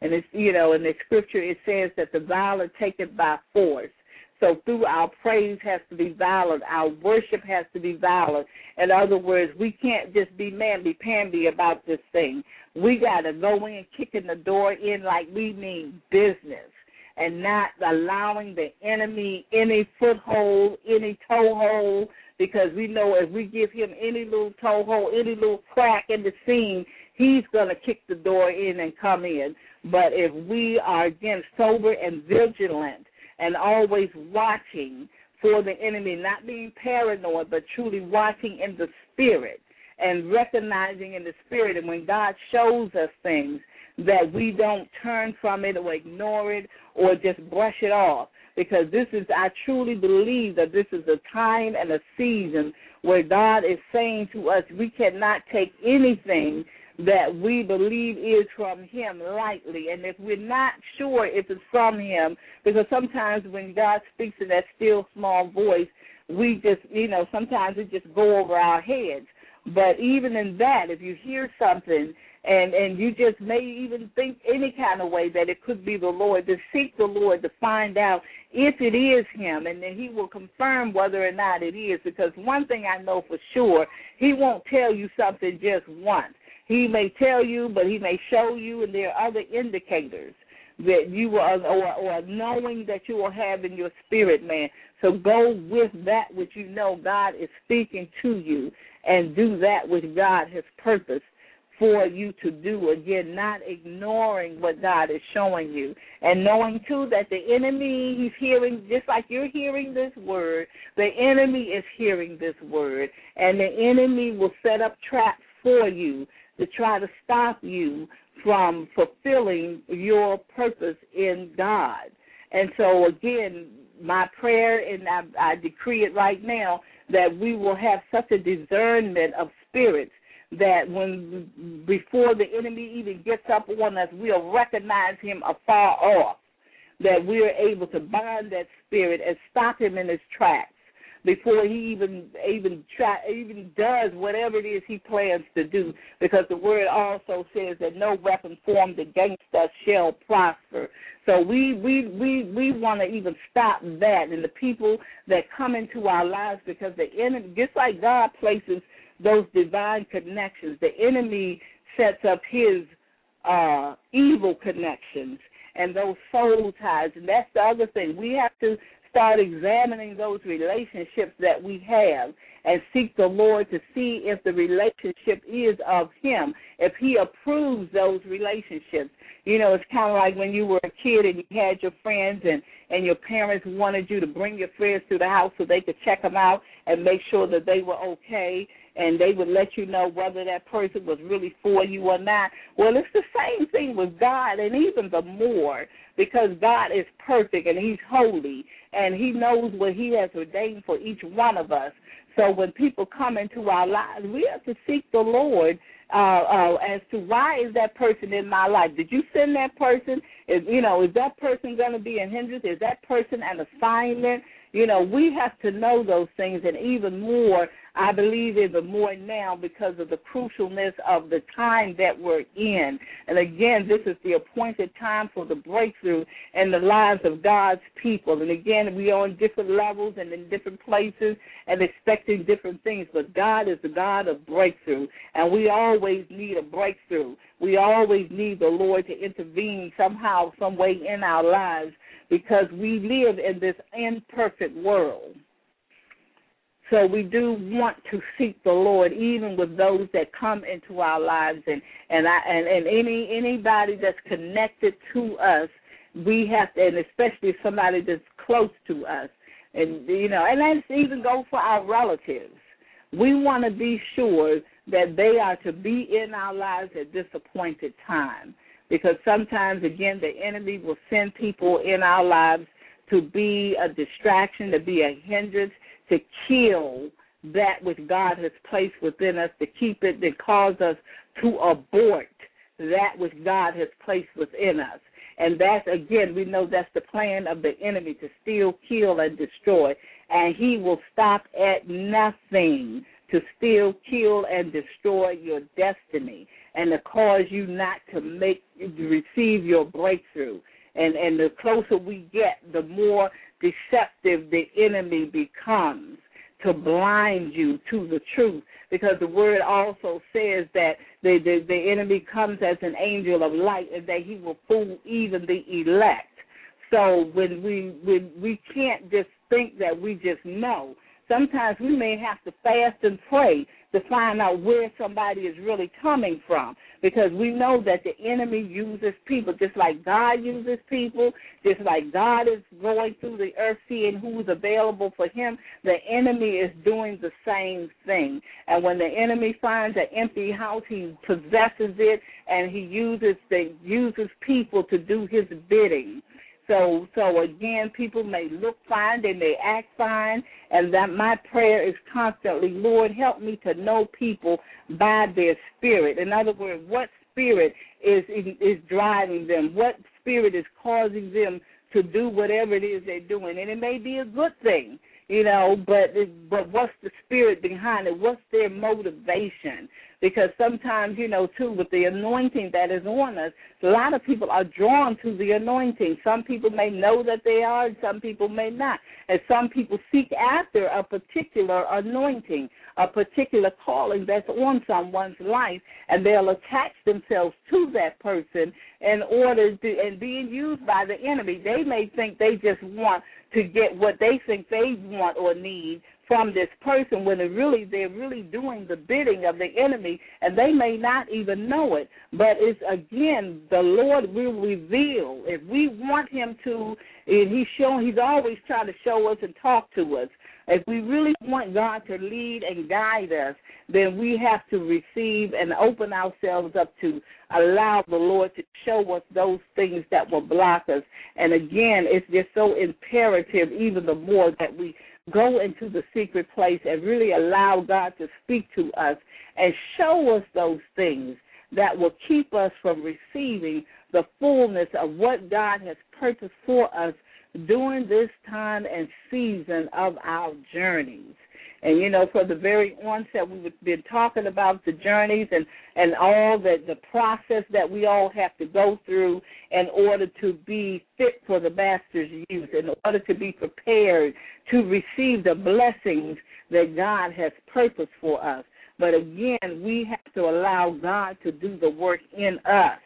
And it's you know in the scripture it says that the violent take it by force. So through our praise has to be valid, our worship has to be valid. In other words, we can't just be mamby pamby about this thing. We got to go in, kicking the door in like we mean business, and not allowing the enemy any foothold, any toehold, because we know if we give him any little toehold, any little crack in the seam, he's going to kick the door in and come in. But if we are again sober and vigilant and always watching for the enemy, not being paranoid, but truly watching in the spirit and recognizing in the spirit. And when God shows us things, that we don't turn from it or ignore it or just brush it off. Because this is, I truly believe that this is a time and a season where God is saying to us, we cannot take anything that we believe is from him lightly. And if we're not sure if it's from him, because sometimes when God speaks in that still small voice, we just, you know, sometimes it just go over our heads. But even in that, if you hear something and and you just may even think any kind of way that it could be the Lord, to seek the Lord to find out if it is Him, and then He will confirm whether or not it is. Because one thing I know for sure, He won't tell you something just once. He may tell you, but he may show you, and there are other indicators that you will, or, or knowing that you will have in your spirit, man. So go with that which you know God is speaking to you, and do that which God has purposed for you to do. Again, not ignoring what God is showing you, and knowing too that the enemy, he's hearing just like you're hearing this word. The enemy is hearing this word, and the enemy will set up traps for you to try to stop you from fulfilling your purpose in God. And so, again, my prayer, and I, I decree it right now, that we will have such a discernment of spirits that when before the enemy even gets up on us, we'll recognize him afar off. That we're able to bind that spirit and stop him in his tracks before he even even try even does whatever it is he plans to do because the word also says that no weapon formed against us shall prosper so we we we we want to even stop that and the people that come into our lives because the enemy just like god places those divine connections the enemy sets up his uh evil connections and those soul ties. And that's the other thing. We have to start examining those relationships that we have and seek the Lord to see if the relationship is of Him, if He approves those relationships. You know, it's kind of like when you were a kid and you had your friends and and your parents wanted you to bring your friends to the house so they could check them out and make sure that they were okay and they would let you know whether that person was really for you or not. Well, it's the same thing with God, and even the more because God is perfect and He's holy and He knows what He has ordained for each one of us. So when people come into our lives, we have to seek the Lord uh, uh, as to why is that person in my life? Did you send that person? Is you know is that person going to be a hindrance? Is that person an assignment? You know, we have to know those things, and even more, I believe even more now because of the crucialness of the time that we're in. And again, this is the appointed time for the breakthrough in the lives of God's people. And again, we are on different levels and in different places and expecting different things, but God is the God of breakthrough, and we always need a breakthrough. We always need the Lord to intervene somehow, some way in our lives because we live in this imperfect world. So we do want to seek the Lord, even with those that come into our lives, and and I, and, and any anybody that's connected to us, we have to, and especially somebody that's close to us, and you know, and let's even go for our relatives. We want to be sure that they are to be in our lives at this appointed time because sometimes again the enemy will send people in our lives to be a distraction, to be a hindrance, to kill that which God has placed within us, to keep it, to cause us to abort that which God has placed within us. And that's again, we know that's the plan of the enemy to steal, kill, and destroy. And he will stop at nothing to steal, kill, and destroy your destiny and to cause you not to make receive your breakthrough. And and the closer we get, the more deceptive the enemy becomes to blind you to the truth. Because the word also says that the, the, the enemy comes as an angel of light and that he will fool even the elect. So when we when we can't just think that we just know. Sometimes we may have to fast and pray to find out where somebody is really coming from because we know that the enemy uses people just like God uses people, just like God is going through the earth seeing who's available for him, the enemy is doing the same thing. And when the enemy finds an empty house, he possesses it and he uses the uses people to do his bidding. So so again, people may look fine, they may act fine, and that my prayer is constantly, Lord, help me to know people by their spirit. In other words, what spirit is is driving them? What spirit is causing them to do whatever it is they're doing? And it may be a good thing, you know, but but what's the spirit behind it? What's their motivation? Because sometimes, you know, too, with the anointing that is on us, a lot of people are drawn to the anointing. Some people may know that they are, and some people may not. And some people seek after a particular anointing, a particular calling that's on someone's life, and they'll attach themselves to that person in order to, and being used by the enemy. They may think they just want to get what they think they want or need from this person when it really they're really doing the bidding of the enemy and they may not even know it. But it's again the lord will reveal. If we want him to and he's shown he's always trying to show us and talk to us. If we really want god to lead and guide us then we have to receive and open ourselves up to allow the lord to show us those things that will block us. And again it's just so imperative even the more that we go into the secret place and really allow God to speak to us and show us those things that will keep us from receiving the fullness of what God has purposed for us during this time and season of our journeys. And you know, from the very onset, we've been talking about the journeys and and all the the process that we all have to go through in order to be fit for the master's use, in order to be prepared to receive the blessings that God has purposed for us. But again, we have to allow God to do the work in us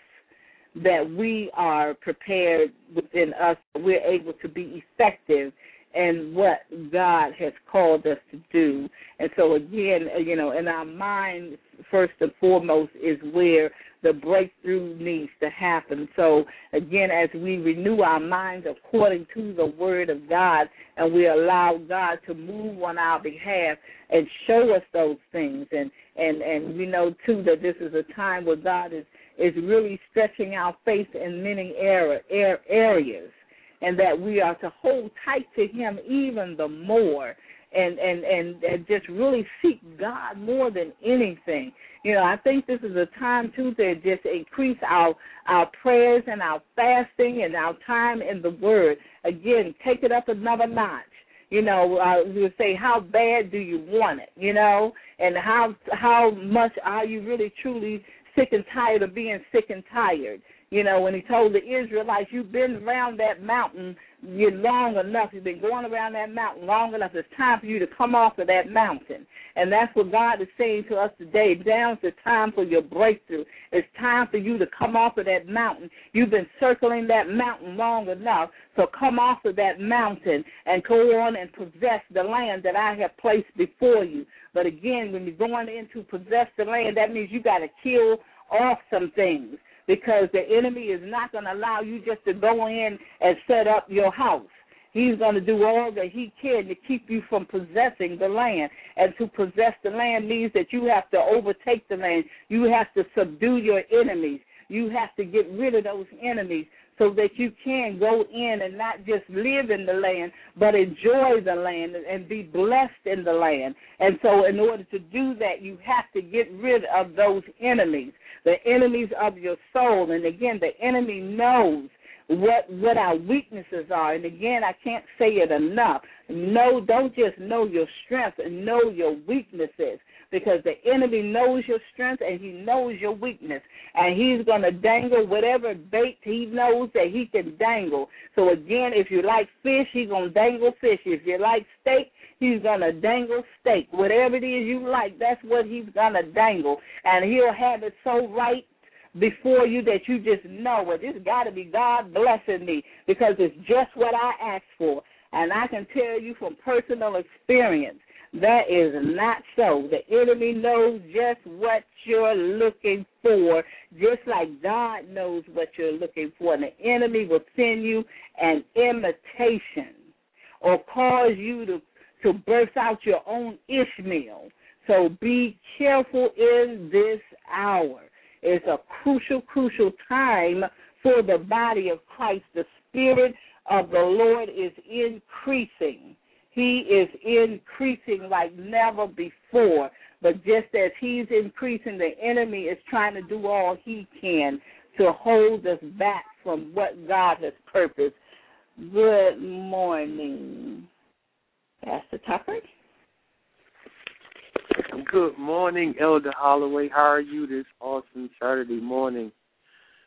that we are prepared within us, we're able to be effective in what God has called us to do. And so again, uh, you know, in our mind, first and foremost, is where the breakthrough needs to happen. So again, as we renew our minds according to the Word of God, and we allow God to move on our behalf and show us those things, and and and we know too that this is a time where God is is really stretching our faith in many era, areas, and that we are to hold tight to Him even the more. And, and and and just really seek God more than anything. You know, I think this is a time too to just increase our our prayers and our fasting and our time in the Word. Again, take it up another notch you know, uh, you say, how bad do you want it? You know, and how how much are you really truly sick and tired of being sick and tired? You know, when he told the Israelites, you've been around that mountain you're long enough. You've been going around that mountain long enough. It's time for you to come off of that mountain. And that's what God is saying to us today. Now's the time for your breakthrough. It's time for you to come off of that mountain. You've been circling that mountain long enough. So come off of that mountain and go on and possess the land that I have placed before you. But again, when you're going into possess the land, that means you got to kill off some things because the enemy is not going to allow you just to go in and set up your house. He's going to do all that he can to keep you from possessing the land. And to possess the land means that you have to overtake the land. You have to subdue your enemies. You have to get rid of those enemies so that you can go in and not just live in the land, but enjoy the land and be blessed in the land. And so, in order to do that, you have to get rid of those enemies the enemies of your soul. And again, the enemy knows what what our weaknesses are. And again, I can't say it enough. No, don't just know your strength and know your weaknesses because the enemy knows your strength and he knows your weakness. And he's going to dangle whatever bait he knows that he can dangle. So again, if you like fish, he's going to dangle fish. If you like steak, He's going to dangle steak. Whatever it is you like, that's what he's going to dangle. And he'll have it so right before you that you just know it. It's got to be God blessing me because it's just what I asked for. And I can tell you from personal experience, that is not so. The enemy knows just what you're looking for, just like God knows what you're looking for. And the enemy will send you an imitation or cause you to to birth out your own Ishmael. So be careful in this hour. It's a crucial, crucial time for the body of Christ. The Spirit of the Lord is increasing. He is increasing like never before. But just as He's increasing, the enemy is trying to do all he can to hold us back from what God has purposed. Good morning. Pastor Tucker. Good morning, Elder Holloway. How are you this awesome Saturday morning?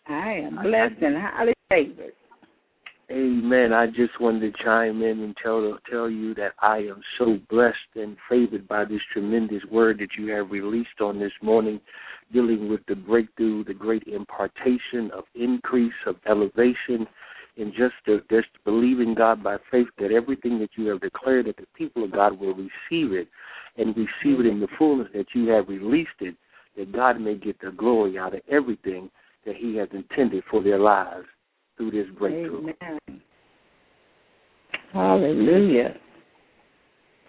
I am blessed and highly favored. Amen. I just wanted to chime in and tell tell you that I am so blessed and favored by this tremendous word that you have released on this morning, dealing with the breakthrough, the great impartation of increase, of elevation, and just to, just believing God by faith that everything that you have declared that the people of God will receive it and receive it in the fullness that you have released it, that God may get the glory out of everything that He has intended for their lives through this breakthrough. Amen. Hallelujah.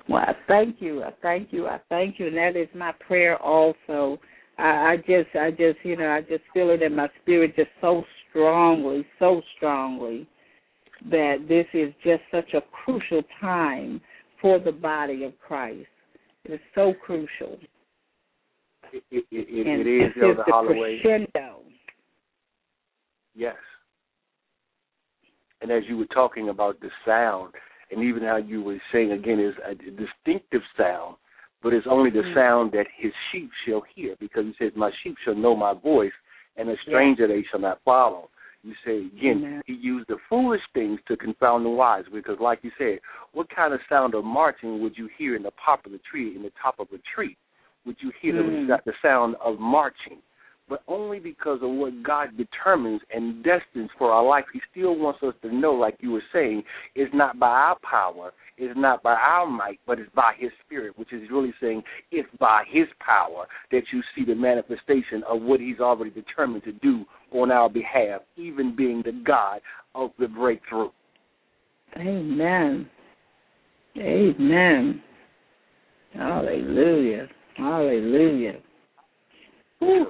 Well, I thank you. I thank you. I thank you. And that is my prayer also. I, I just, I just, you know, I just feel it in my spirit just so strongly, so strongly, that this is just such a crucial time for the body of Christ. It is so crucial. It, it, it, and it is, Elder the Holloway. Crescendo. Yes. And as you were talking about the sound, and even how you were saying again, is a distinctive sound, but it's only the mm-hmm. sound that his sheep shall hear, because he says, "My sheep shall know my voice, and a stranger they shall not follow. You say again, Amen. he used the foolish things to confound the wise, because like you said, what kind of sound of marching would you hear in the top of the tree, in the top of a tree? Would you hear mm. the, the sound of marching? But only because of what God determines and destines for our life. He still wants us to know, like you were saying, it's not by our power, it's not by our might, but it's by His Spirit, which is really saying it's by His power that you see the manifestation of what He's already determined to do on our behalf, even being the God of the breakthrough. Amen. Amen. Hallelujah. Hallelujah. Whew.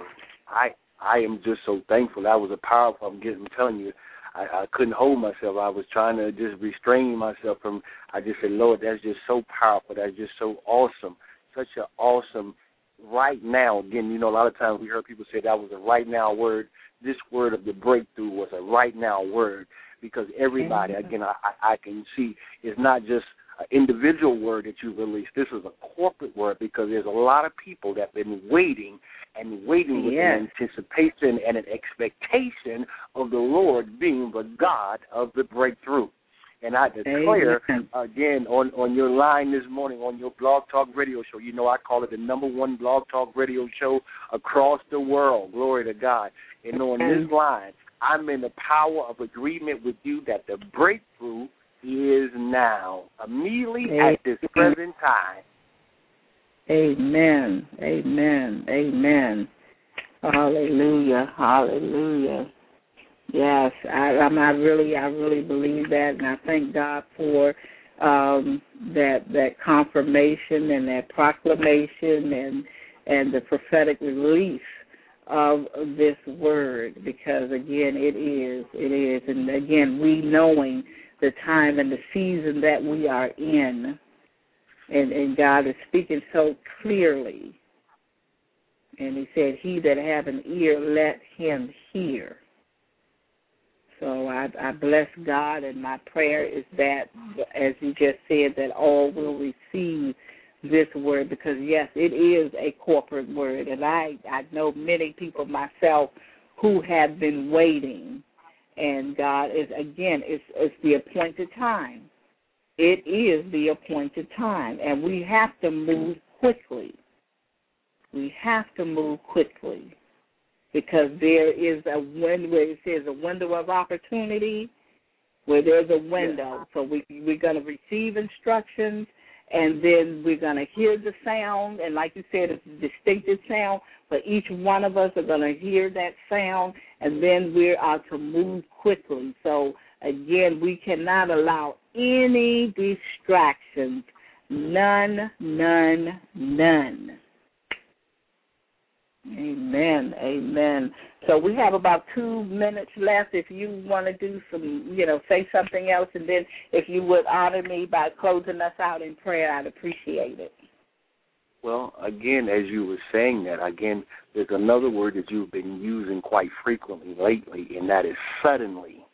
I I am just so thankful. That was a powerful. I'm getting I'm telling you, I, I couldn't hold myself. I was trying to just restrain myself from. I just said, Lord, that's just so powerful. That's just so awesome. Such an awesome. Right now, again, you know, a lot of times we heard people say that was a right now word. This word of the breakthrough was a right now word because everybody, again, I, I can see it's not just individual word that you released. This is a corporate word because there's a lot of people that have been waiting and waiting with yes. an anticipation and an expectation of the Lord being the God of the breakthrough. And I declare Amen. again on on your line this morning on your blog talk radio show. You know I call it the number one blog talk radio show across the world. Glory to God. And on this line, I'm in the power of agreement with you that the breakthrough is now, immediately Amen. at this present time. Amen. Amen. Amen. Hallelujah. Hallelujah. Yes, I, I'm, I really, I really believe that, and I thank God for um, that that confirmation and that proclamation and and the prophetic release of this word, because again, it is, it is, and again, we knowing the time and the season that we are in, and and God is speaking so clearly. And He said, "He that have an ear, let him hear." So I, I bless God, and my prayer is that, as you just said, that all will receive this word because yes, it is a corporate word, and I I know many people myself who have been waiting, and God is again it's it's the appointed time. It is the appointed time, and we have to move quickly. We have to move quickly because there is a window. It says a window of opportunity where there's a window. So we we're going to receive instructions, and then we're going to hear the sound. And like you said, it's a distinctive sound. But each one of us are going to hear that sound, and then we're to move quickly. So again, we cannot allow any distractions. None, none, none. Amen. Amen. So we have about two minutes left. If you want to do some, you know, say something else, and then if you would honor me by closing us out in prayer, I'd appreciate it. Well, again, as you were saying that, again, there's another word that you've been using quite frequently lately, and that is suddenly.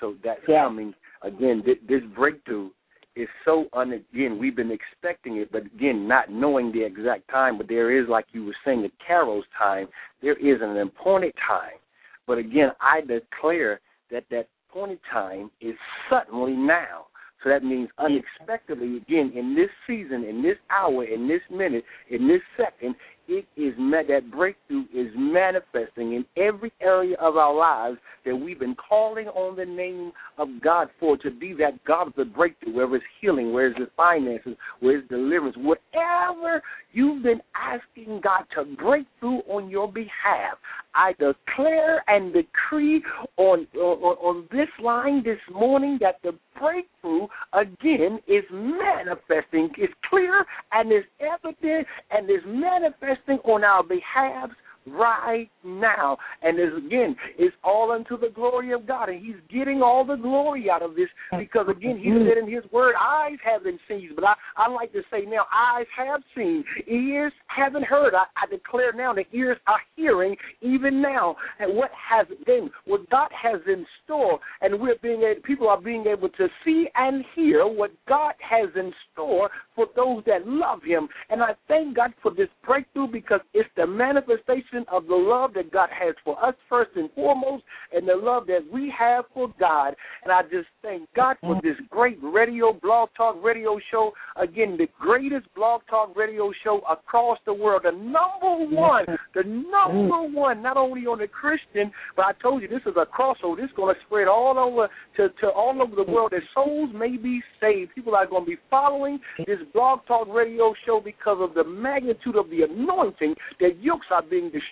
So that's Yeah. coming again. Th- this breakthrough is so un. Again, we've been expecting it, but again, not knowing the exact time. But there is, like you were saying, the Kairos time. There is an appointed time. But again, I declare that that appointed time is suddenly now. So that means unexpectedly, again, in this season, in this hour, in this minute, in this second, it is that breakthrough is manifesting in every area of our lives that we've been calling on the name of God for to be that God of the breakthrough, whether it's healing, where it's finances, where it's deliverance, whatever you've been asking God to break through on your behalf. I declare and decree on, on on this line this morning that the breakthrough again is manifesting. It's clear and is evident and is manifesting on our behalf right now. And again, it's all unto the glory of God. And He's getting all the glory out of this because again, He said in His word, eyes haven't seen, but I, I like to say now, eyes have seen, ears haven't heard. I, I declare now the ears are hearing even now. And what has been, what God has in store, and we're being able, people are being able to see and hear what God has in store for those that love Him. And I thank God for this breakthrough because it's the manifestation of the love that God has for us first and foremost, and the love that we have for God. And I just thank God for this great radio, blog talk radio show. Again, the greatest blog talk radio show across the world. The number one, the number one, not only on the Christian, but I told you this is a crossover. This is going to spread all over to, to all over the world that souls may be saved. People are going to be following this blog talk radio show because of the magnitude of the anointing that yokes are being destroyed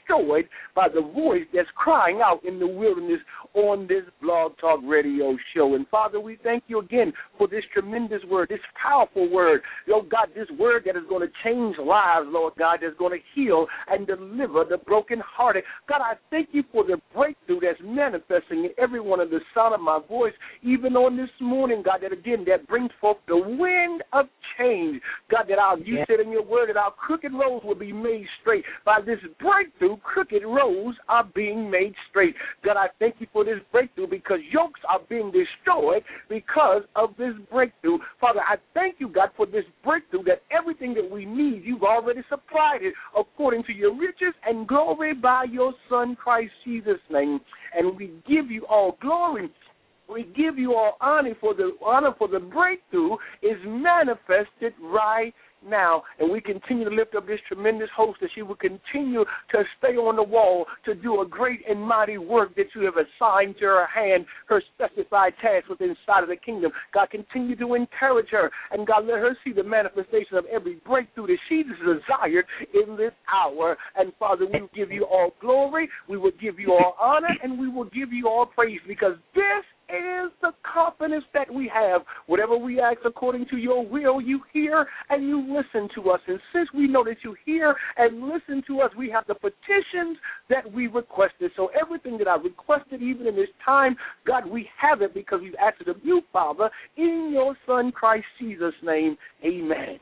by the voice that's crying out in the wilderness on this blog talk radio show. And Father, we thank you again for this tremendous word, this powerful word. Oh God, this word that is going to change lives, Lord God, that's going to heal and deliver the brokenhearted. God, I thank you for the breakthrough that's manifesting in every one of the sound of my voice, even on this morning, God, that again that brings forth the wind of change. God, that our you said in your word that our crooked roads will be made straight. By this breakthrough, crooked roads are being made straight. God, I thank you for this breakthrough because yokes are being destroyed because of this breakthrough. Father, I thank you, God, for this breakthrough that everything that we need, you've already supplied it according to your riches and glory by your Son, Christ Jesus' name. And we give you all glory we give you all honor for the honor for the breakthrough is manifested right now. And we continue to lift up this tremendous host that she will continue to stay on the wall to do a great and mighty work that you have assigned to her hand, her specified task within inside of the kingdom. God, continue to encourage her. And God, let her see the manifestation of every breakthrough that she desired in this hour. And Father, we will give you all glory, we will give you all honor, and we will give you all praise because this is the confidence that we have. Whatever we ask according to your will, you hear and you listen to us. And since we know that you hear and listen to us, we have the petitions that we requested. So everything that I requested, even in this time, God, we have it because we've asked it of you, Father, in your Son Christ Jesus' name. Amen.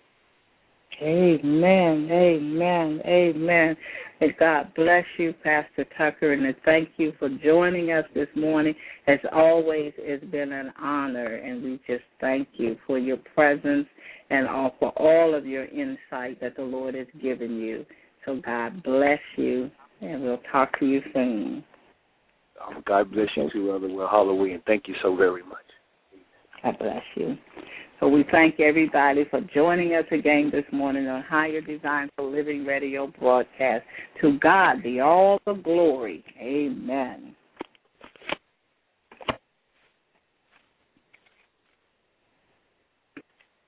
Amen, amen, amen. And God bless you, Pastor Tucker, and thank you for joining us this morning. As always, it's been an honor, and we just thank you for your presence and all, for all of your insight that the Lord has given you. So God bless you, and we'll talk to you soon. Um, God bless you too, Brother Well Halloween. Thank you so very much. God bless you. So we thank everybody for joining us again this morning on Higher Design for Living Radio broadcast. To God be all the glory. Amen.